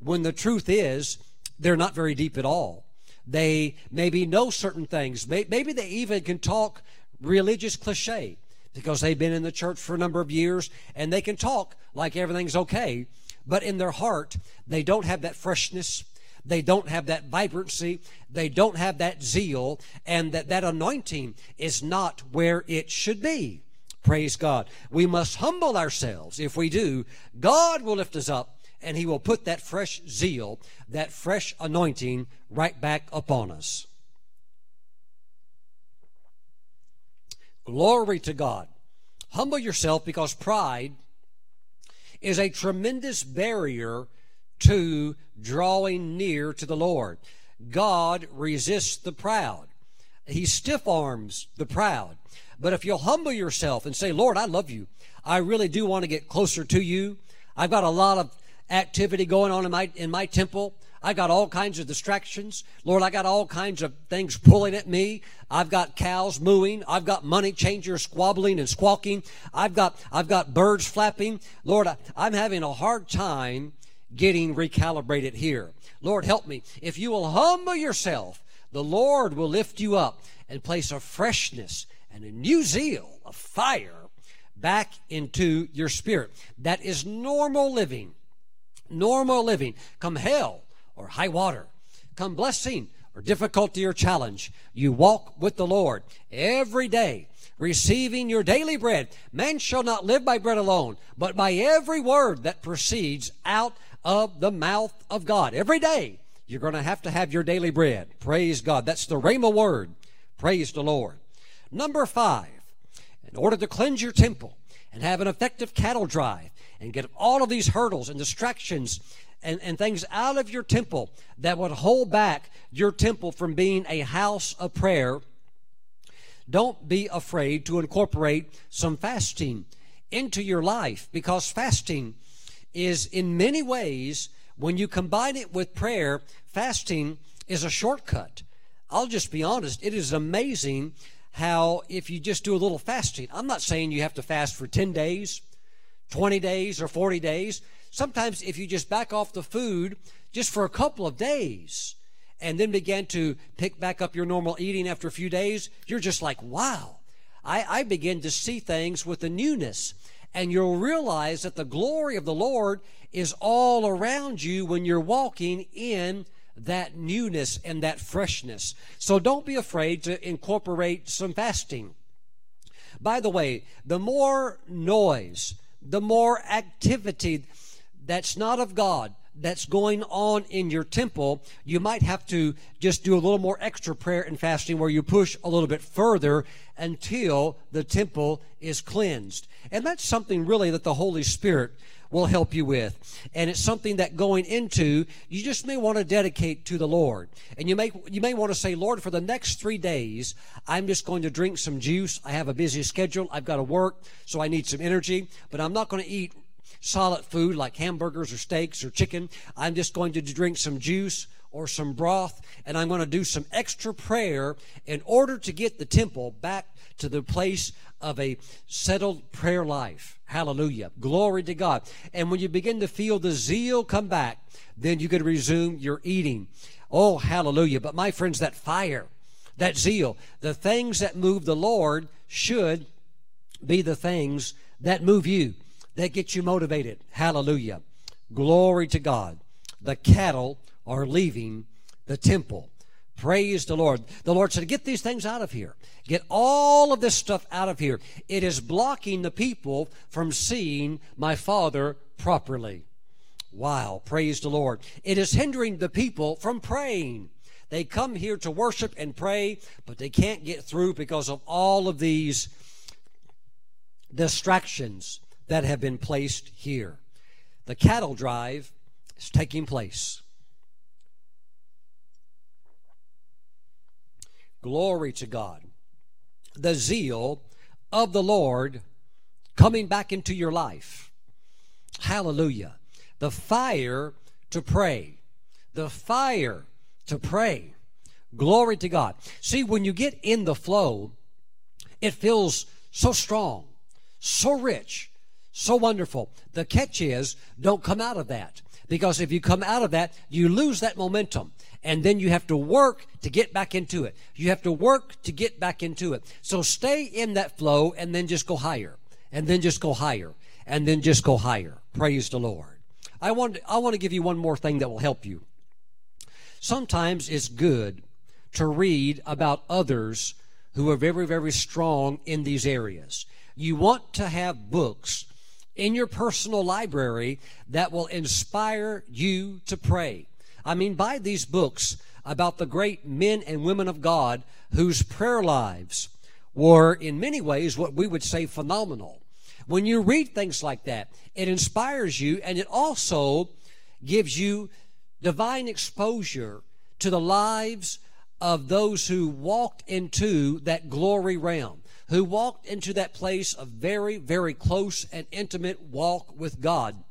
when the truth is they're not very deep at all. They maybe know certain things. Maybe they even can talk religious cliche because they've been in the church for a number of years and they can talk like everything's okay. But in their heart, they don't have that freshness. They don't have that vibrancy. They don't have that zeal. And that, that anointing is not where it should be. Praise God. We must humble ourselves. If we do, God will lift us up and He will put that fresh zeal, that fresh anointing right back upon us. Glory to God. Humble yourself because pride is a tremendous barrier to drawing near to the Lord. God resists the proud. He stiff arms the proud. But if you'll humble yourself and say, Lord, I love you. I really do want to get closer to you. I've got a lot of activity going on in my, in my temple. I got all kinds of distractions. Lord, I got all kinds of things pulling at me. I've got cows mooing. I've got money changers squabbling and squawking. I've got, I've got birds flapping. Lord, I, I'm having a hard time getting recalibrated here. Lord, help me. If you will humble yourself, the Lord will lift you up and place a freshness and a new zeal, a fire back into your spirit. That is normal living. Normal living. Come hell or high water. Come blessing or difficulty or challenge. You walk with the Lord every day, receiving your daily bread. Man shall not live by bread alone, but by every word that proceeds out of the mouth of God. Every day, you're going to have to have your daily bread. Praise God. That's the Rhema word. Praise the Lord. Number five, in order to cleanse your temple and have an effective cattle drive and get all of these hurdles and distractions and, and things out of your temple that would hold back your temple from being a house of prayer, don't be afraid to incorporate some fasting into your life because fasting is in many ways, when you combine it with prayer, fasting is a shortcut. I'll just be honest, it is amazing how if you just do a little fasting, I'm not saying you have to fast for 10 days, 20 days, or 40 days. sometimes if you just back off the food just for a couple of days and then begin to pick back up your normal eating after a few days, you're just like, wow. I, I begin to see things with a newness. And you'll realize that the glory of the Lord is all around you when you're walking in that newness and that freshness. So don't be afraid to incorporate some fasting. By the way, the more noise, the more activity that's not of God, that's going on in your temple, you might have to just do a little more extra prayer and fasting where you push a little bit further until the temple is cleansed. And that's something really that the Holy Spirit will help you with. And it's something that going into, you just may want to dedicate to the Lord. And you may, you may want to say, Lord, for the next three days, I'm just going to drink some juice. I have a busy schedule. I've got to work, so I need some energy, but I'm not going to eat solid food like hamburgers or steaks or chicken. I'm just going to drink some juice or some broth, and I'm going to do some extra prayer in order to get the temple back to the place of a settled prayer life. Hallelujah. Glory to God. And when you begin to feel the zeal come back, then you can resume your eating. Oh, hallelujah. But my friends, that fire, that zeal, the things that move the Lord should be the things that move you that get you motivated. Hallelujah. Glory to God. The cattle are leaving the temple. Praise the Lord. The Lord said, Get these things out of here. Get all of this stuff out of here. It is blocking the people from seeing my Father properly. Wow. Praise the Lord. It is hindering the people from praying. They come here to worship and pray, but they can't get through because of all of these distractions that have been placed here. The cattle drive is taking place. Glory to God. The zeal of the Lord coming back into your life. Hallelujah. The fire to pray. The fire to pray. Glory to God. See, when you get in the flow, it feels so strong, so rich, so wonderful. The catch is don't come out of that. Because if you come out of that, you lose that momentum. And then you have to work to get back into it. You have to work to get back into it. So stay in that flow and then just go higher. And then just go higher. And then just go higher. Praise the Lord. I want, I want to give you one more thing that will help you. Sometimes it's good to read about others who are very, very strong in these areas. You want to have books in your personal library that will inspire you to pray. I mean, buy these books about the great men and women of God whose prayer lives were, in many ways, what we would say phenomenal. When you read things like that, it inspires you and it also gives you divine exposure to the lives of those who walked into that glory realm who walked into that place of very, very close and intimate walk with God.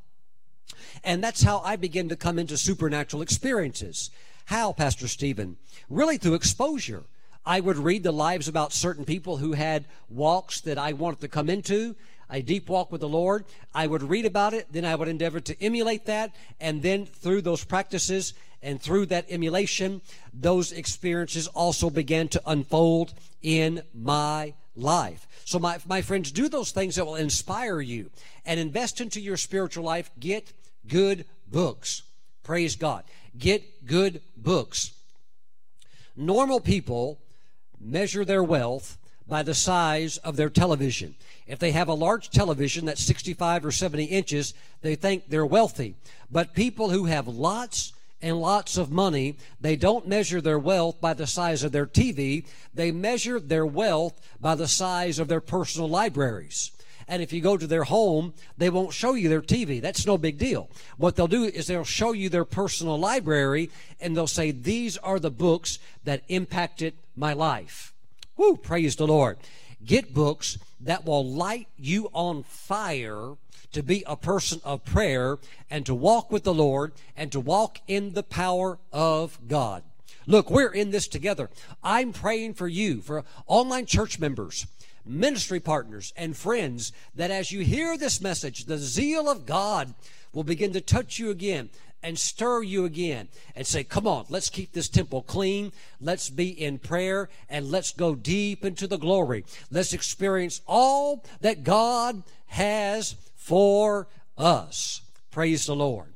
And that's how I begin to come into supernatural experiences. How, Pastor Stephen? Really through exposure. I would read the lives about certain people who had walks that I wanted to come into, a deep walk with the Lord. I would read about it, then I would endeavor to emulate that, and then through those practices and through that emulation, those experiences also began to unfold in my life. So, my, my friends, do those things that will inspire you and invest into your spiritual life. Get good books. Praise God. Get good books. Normal people measure their wealth by the size of their television. If they have a large television that's 65 or 70 inches, they think they're wealthy. But people who have lots and lots of money, they don't measure their wealth by the size of their TV. They measure their wealth by the size of their personal libraries. And if you go to their home, they won't show you their TV. That's no big deal. What they'll do is they'll show you their personal library and they'll say, These are the books that impacted my life. Woo, praise the Lord. Get books that will light you on fire to be a person of prayer and to walk with the Lord and to walk in the power of God. Look, we're in this together. I'm praying for you, for online church members. Ministry partners, and friends that as you hear this message, the zeal of God will begin to touch you again and stir you again and say, Come on, let's keep this temple clean. Let's be in prayer and let's go deep into the glory. Let's experience all that God has for us. Praise the Lord.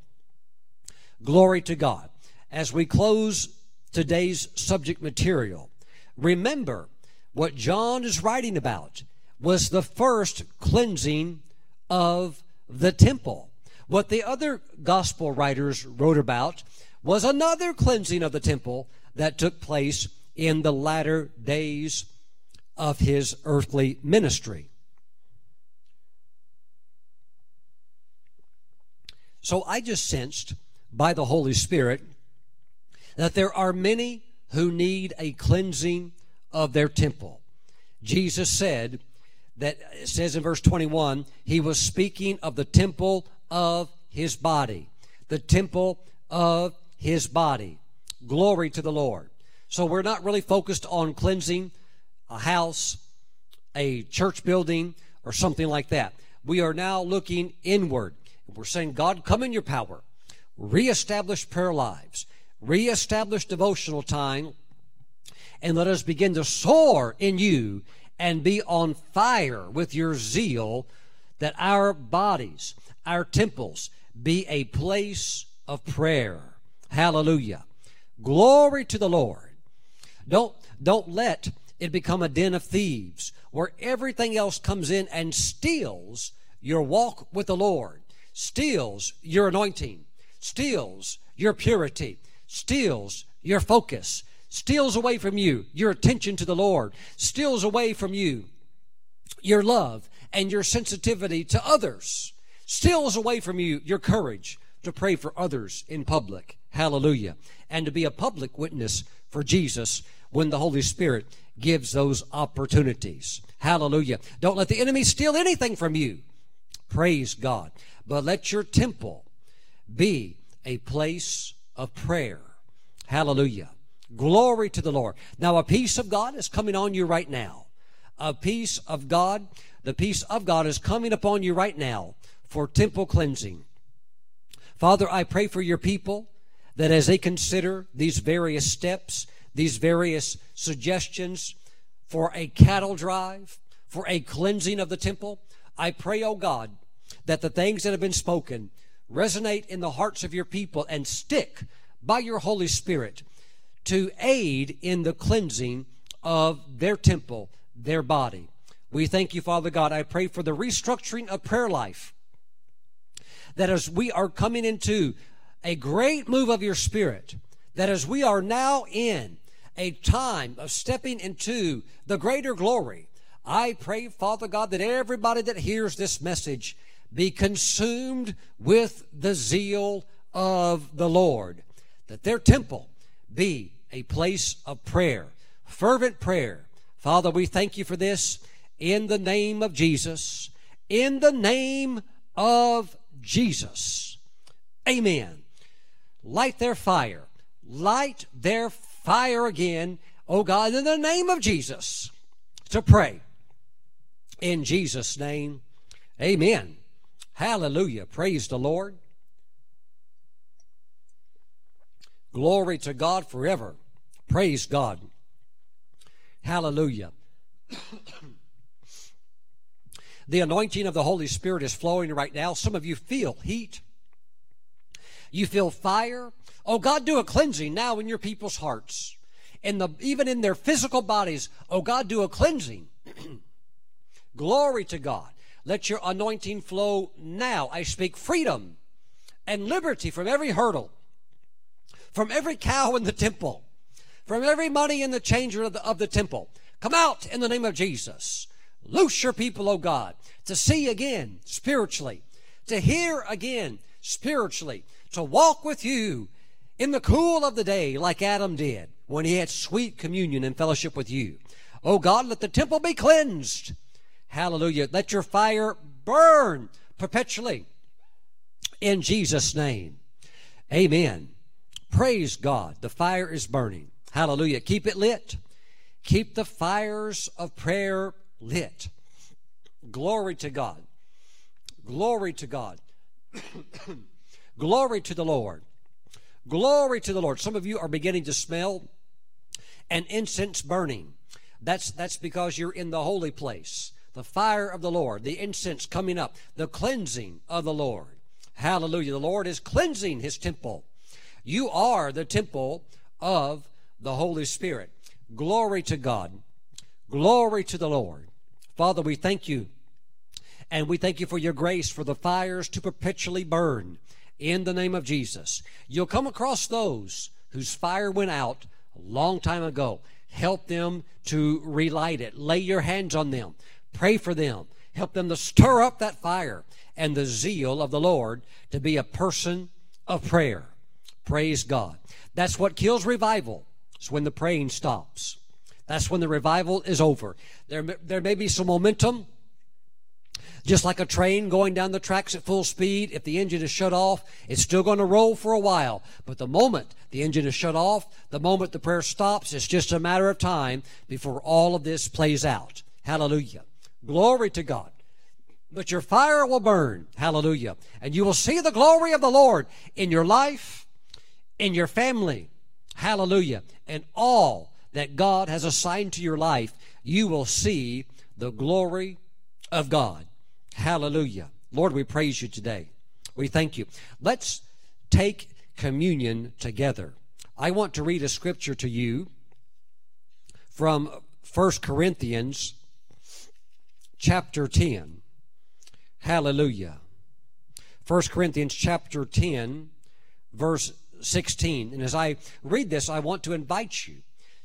Glory to God. As we close today's subject material, remember what John is writing about was the first cleansing of the temple. What the other gospel writers wrote about was another cleansing of the temple that took place in the latter days of his earthly ministry. So I just sensed by the Holy Spirit that there are many who need a cleansing of their temple. Jesus said that it says in verse 21, he was speaking of the temple of his body. The temple of his body. Glory to the Lord. So we're not really focused on cleansing a house, a church building, or something like that. We are now looking inward. We're saying, God, come in your power. Reestablish prayer lives. Reestablish devotional time. And let us begin to soar in you and be on fire with your zeal that our bodies, our temples be a place of prayer. Hallelujah. Glory to the Lord. Don't, don't let it become a den of thieves where everything else comes in and steals your walk with the Lord, steals your anointing, steals your purity, steals your focus, steals away from you your attention to the Lord, steals away from you your love and your sensitivity to others steals away from you your courage to pray for others in public. Hallelujah. And to be a public witness for Jesus when the Holy Spirit gives those opportunities. Hallelujah. Don't let the enemy steal anything from you. Praise God. But let your temple be a place of prayer. Hallelujah. Glory to the Lord. Now, a peace of God is coming on you right now. A peace of God, the peace of God is coming upon you right now for temple cleansing. Father, I pray for your people that as they consider these various steps, these various suggestions for a cattle drive, for a cleansing of the temple, I pray, O oh God, that the things that have been spoken resonate in the hearts of your people and stick by your Holy Spirit to aid in the cleansing of their temple, their body. We thank you, Father God. I pray for the restructuring of prayer life that as we are coming into a great move of your spirit, that as we are now in a time of stepping into the greater glory, I pray, Father God, that everybody that hears this message be consumed with the zeal of the Lord, that their temple be a place of prayer, fervent prayer. Father, we thank you for this in the name of Jesus, in the name of Jesus. Amen. Light their fire. Light their fire again, oh God, in the name of Jesus, to pray. In Jesus' name, amen. Hallelujah. Praise the Lord. Glory to God forever. Praise God. Hallelujah. [CLEARS THROAT] The anointing of the Holy Spirit is flowing right now. Some of you feel heat. You feel fire. Oh, God, do a cleansing now in your people's hearts. In the, even in their physical bodies. Oh, God, do a cleansing. [CLEARS THROAT] Glory to God. Let your anointing flow now. I speak freedom and liberty from every hurdle, from every cow in the temple, from every money in the changer of the, of the temple. Come out in the name of Jesus. Loose your people, O God, to see again spiritually, to hear again spiritually, to walk with you in the cool of the day like Adam did when he had sweet communion and fellowship with you. O God, let the temple be cleansed. Hallelujah. Let your fire burn perpetually in Jesus' name. Amen. Praise God. The fire is burning. Hallelujah. Keep it lit. Keep the fires of prayer lit. Glory to God. Glory to God. [COUGHS] Glory to the Lord. Glory to the Lord. Some of you are beginning to smell an incense burning. That's, that's because you're in the holy place. The fire of the Lord, the incense coming up, the cleansing of the Lord. Hallelujah. The Lord is cleansing his temple. You are the temple of the Holy Spirit. Glory to God. Glory to the Lord. Father, we thank you. And we thank you for your grace for the fires to perpetually burn in the name of Jesus. You'll come across those whose fire went out a long time ago. Help them to relight it. Lay your hands on them. Pray for them. Help them to stir up that fire and the zeal of the Lord to be a person of prayer. Praise God. That's what kills revival. It's when the praying stops. That's when the revival is over. There, there may be some momentum, just like a train going down the tracks at full speed, if the engine is shut off, it's still going to roll for a while. But the moment the engine is shut off, the moment the prayer stops, it's just a matter of time before all of this plays out. Hallelujah. Glory to God. But your fire will burn. Hallelujah. And you will see the glory of the Lord in your life, in your family. Hallelujah. And all that God has assigned to your life, you will see the glory of God. Hallelujah. Lord, we praise you today. We thank you. Let's take communion together. I want to read a scripture to you from 1 Corinthians chapter 10. Hallelujah. 1 Corinthians chapter 10, verse 16. And as I read this, I want to invite you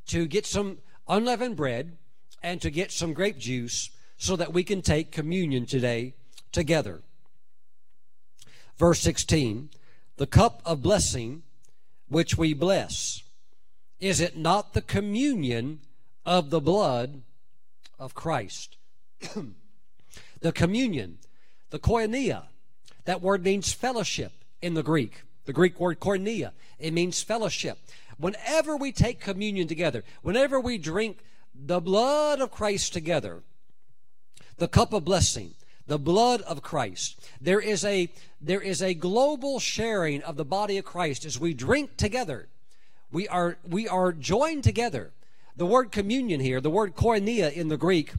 to get some unleavened bread and to get some grape juice so that we can take communion today together. Verse 16 The cup of blessing which we bless, is it not the communion of the blood of Christ? [CLEARS THROAT] the communion, the koinonia, that word means fellowship in the Greek. The Greek word koinonia, it means fellowship. Whenever we take communion together, whenever we drink the blood of Christ together, the cup of blessing, the blood of Christ. There is a there is a global sharing of the body of Christ as we drink together. We are we are joined together. The word communion here, the word koinonia in the Greek,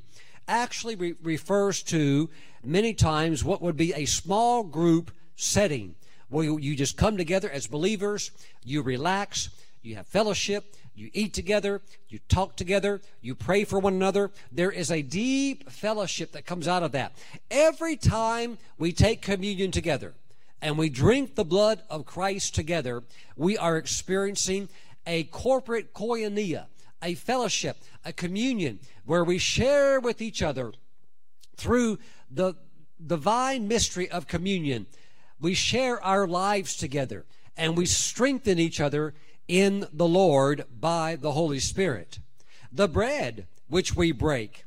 actually re- refers to many times what would be a small group setting where you, just come together as believers, you relax, you have fellowship, you eat together, you talk together, you pray for one another. There is a deep fellowship that comes out of that. Every time we take communion together and we drink the blood of Christ together, we are experiencing a corporate koinonia, a fellowship, a communion where we share with each other through the divine mystery of communion. We share our lives together and we strengthen each other in the Lord by the Holy Spirit. The bread which we break.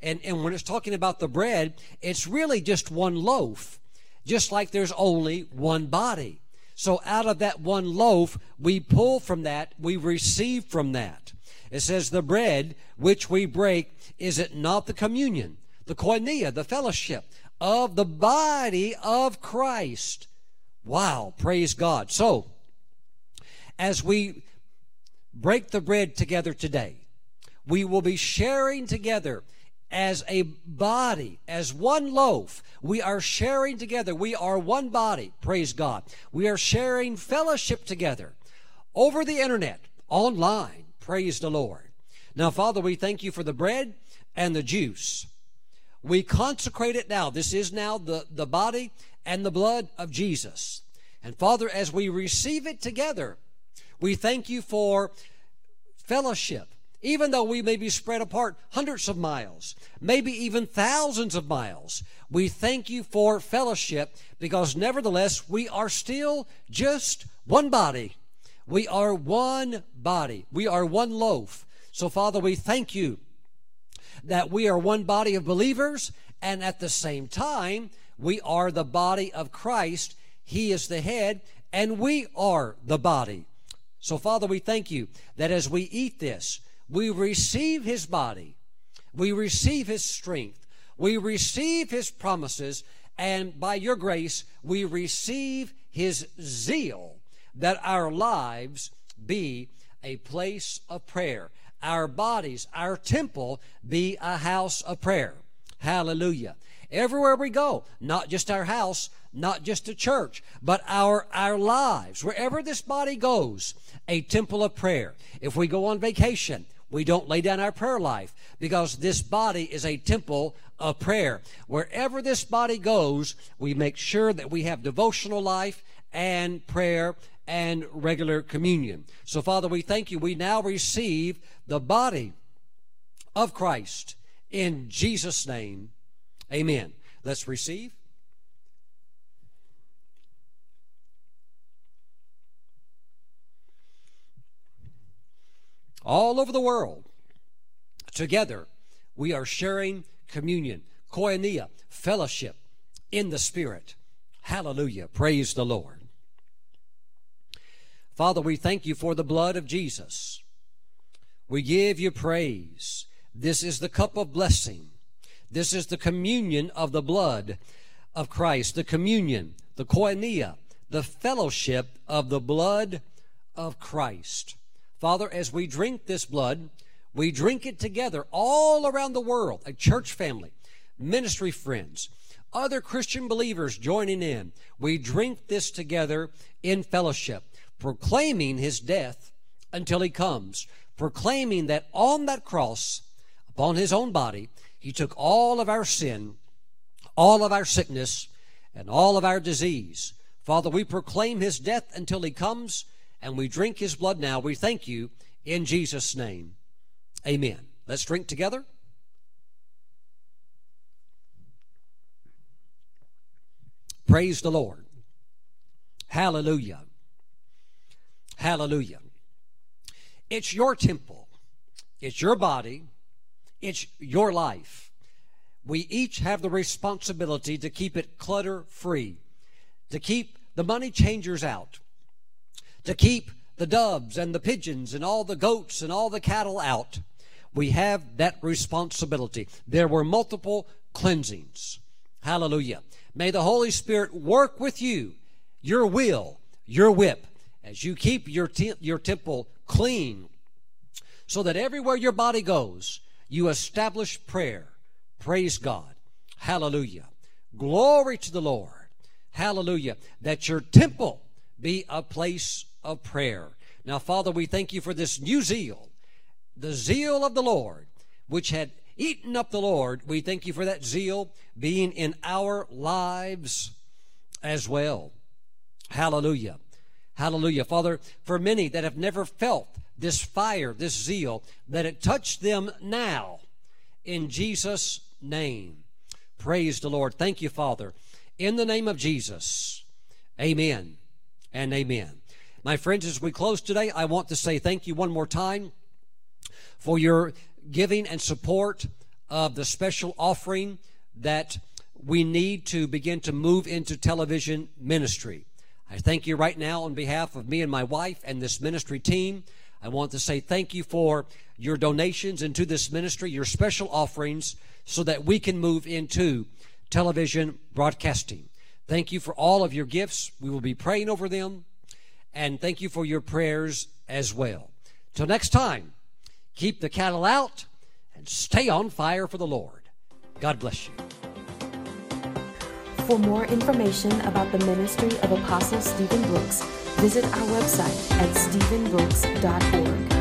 And, and when it's talking about the bread, it's really just one loaf, just like there's only one body. So out of that one loaf, we pull from that, we receive from that. It says, the bread which we break, is it not the communion, the koinonia, the fellowship of the body of Christ? Wow, praise God. So, as we break the bread together today, we will be sharing together as a body, as one loaf. We are sharing together. We are one body. Praise God. We are sharing fellowship together over the internet, online. Praise the Lord. Now, Father, we thank you for the bread and the juice. We consecrate it now. This is now the, the body and the blood of Jesus. And Father, as we receive it together, we thank you for fellowship. Even though we may be spread apart hundreds of miles, maybe even thousands of miles, we thank you for fellowship because nevertheless we are still just one body. We are one body. We are one loaf. So, Father, we thank you that we are one body of believers and at the same time we are the body of Christ. He is the head and we are the body. So, Father, we thank you that as we eat this, we receive His body, We receive His strength. We receive His promises. And by your grace, we receive His zeal that our lives be a place of prayer. Our bodies, our temple be a house of prayer. Hallelujah. Everywhere we go, not just our house, not just a church, but our, our lives, wherever this body goes, a temple of prayer. If we go on vacation, we don't lay down our prayer life because this body is a temple of prayer. Wherever this body goes, we make sure that we have devotional life and prayer and regular communion. So, Father, we thank you. We now receive the body of Christ in Jesus' name. Amen. Let's receive. All over the world, together, we are sharing communion, koinonia, fellowship in the Spirit. Hallelujah. Praise the Lord. Father, we thank you for the blood of Jesus. We give you praise. This is the cup of blessing. This is the communion of the blood of Christ, the communion, the koinonia, the fellowship of the blood of Christ. Father, as we drink this blood, we drink it together all around the world, a church family, ministry friends, other Christian believers joining in. We drink this together in fellowship, proclaiming his death until he comes, proclaiming that on that cross, upon his own body, he took all of our sin, all of our sickness, and all of our disease. Father, we proclaim his death until he comes, and we drink his blood now. We thank you in Jesus' name. Amen. Let's drink together. Praise the Lord. Hallelujah. Hallelujah. It's your temple. It's your body. It's your life. We each have the responsibility to keep it clutter free, to keep the money changers out, to keep the doves and the pigeons and all the goats and all the cattle out. We have that responsibility. There were multiple cleansings. Hallelujah. May the Holy Spirit work with you, your will, your whip, as you keep your, te- your temple clean, so that everywhere your body goes, you establish prayer. Praise God. Hallelujah. Glory to the Lord. Hallelujah. That your temple be a place of prayer. Now, Father, we thank you for this new zeal, the zeal of the Lord, which had eaten up the Lord. We thank you for that zeal being in our lives as well. Hallelujah. Hallelujah. Father, for many that have never felt this fire, this zeal, that it touched them now in Jesus' name. Praise the Lord. Thank you, Father. In the name of Jesus, amen and amen. My friends, as we close today, I want to say thank you one more time for your giving and support of the special offering that we need to begin to move into television ministry. I thank you right now on behalf of me and my wife and this ministry team. I want to say thank you for your donations into this ministry, your special offerings, so that we can move into television broadcasting. Thank you for all of your gifts. We will be praying over them. And thank you for your prayers as well. Till next time, keep the cattle out and stay on fire for the Lord. God bless you. For more information about the ministry of Apostle Stephen Brooks, visit our website at stephenbrooks.org.